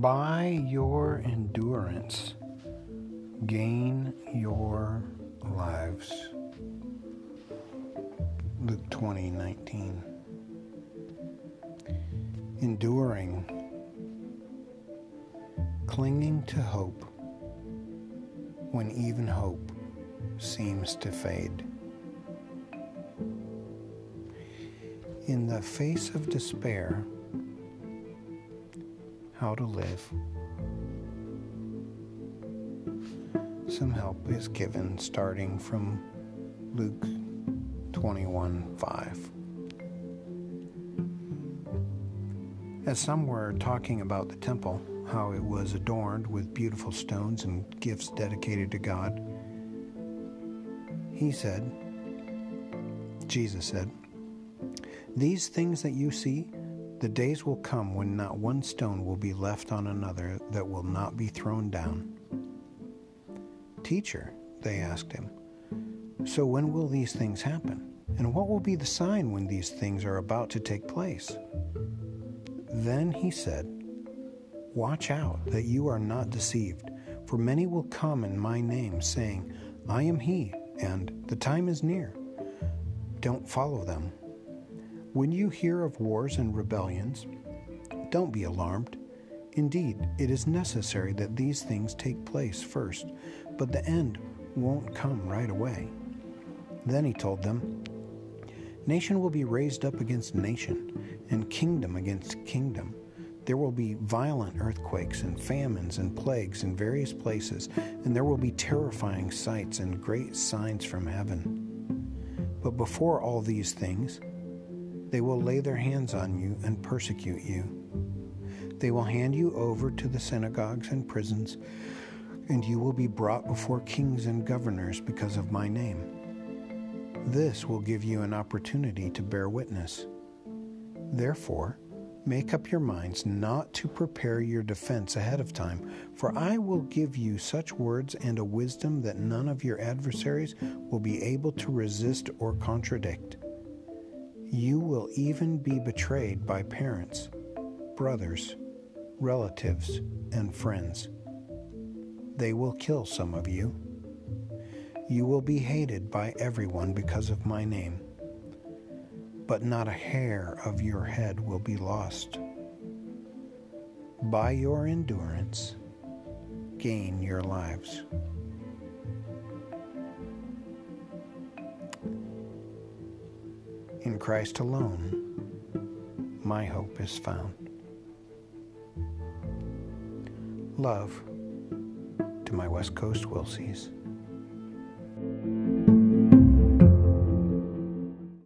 By your endurance, gain your lives. Luke 20 19. Enduring, clinging to hope when even hope seems to fade. In the face of despair, how to live. Some help is given starting from Luke 21 5. As some were talking about the temple, how it was adorned with beautiful stones and gifts dedicated to God, he said, Jesus said, These things that you see, the days will come when not one stone will be left on another that will not be thrown down. Teacher, they asked him, so when will these things happen? And what will be the sign when these things are about to take place? Then he said, Watch out that you are not deceived, for many will come in my name, saying, I am he, and the time is near. Don't follow them. When you hear of wars and rebellions, don't be alarmed. Indeed, it is necessary that these things take place first, but the end won't come right away. Then he told them, Nation will be raised up against nation, and kingdom against kingdom. There will be violent earthquakes and famines and plagues in various places, and there will be terrifying sights and great signs from heaven. But before all these things, they will lay their hands on you and persecute you. They will hand you over to the synagogues and prisons, and you will be brought before kings and governors because of my name. This will give you an opportunity to bear witness. Therefore, make up your minds not to prepare your defense ahead of time, for I will give you such words and a wisdom that none of your adversaries will be able to resist or contradict. You will even be betrayed by parents, brothers, relatives, and friends. They will kill some of you. You will be hated by everyone because of my name, but not a hair of your head will be lost. By your endurance, gain your lives. In Christ alone, my hope is found. Love to my West Coast Wilsies.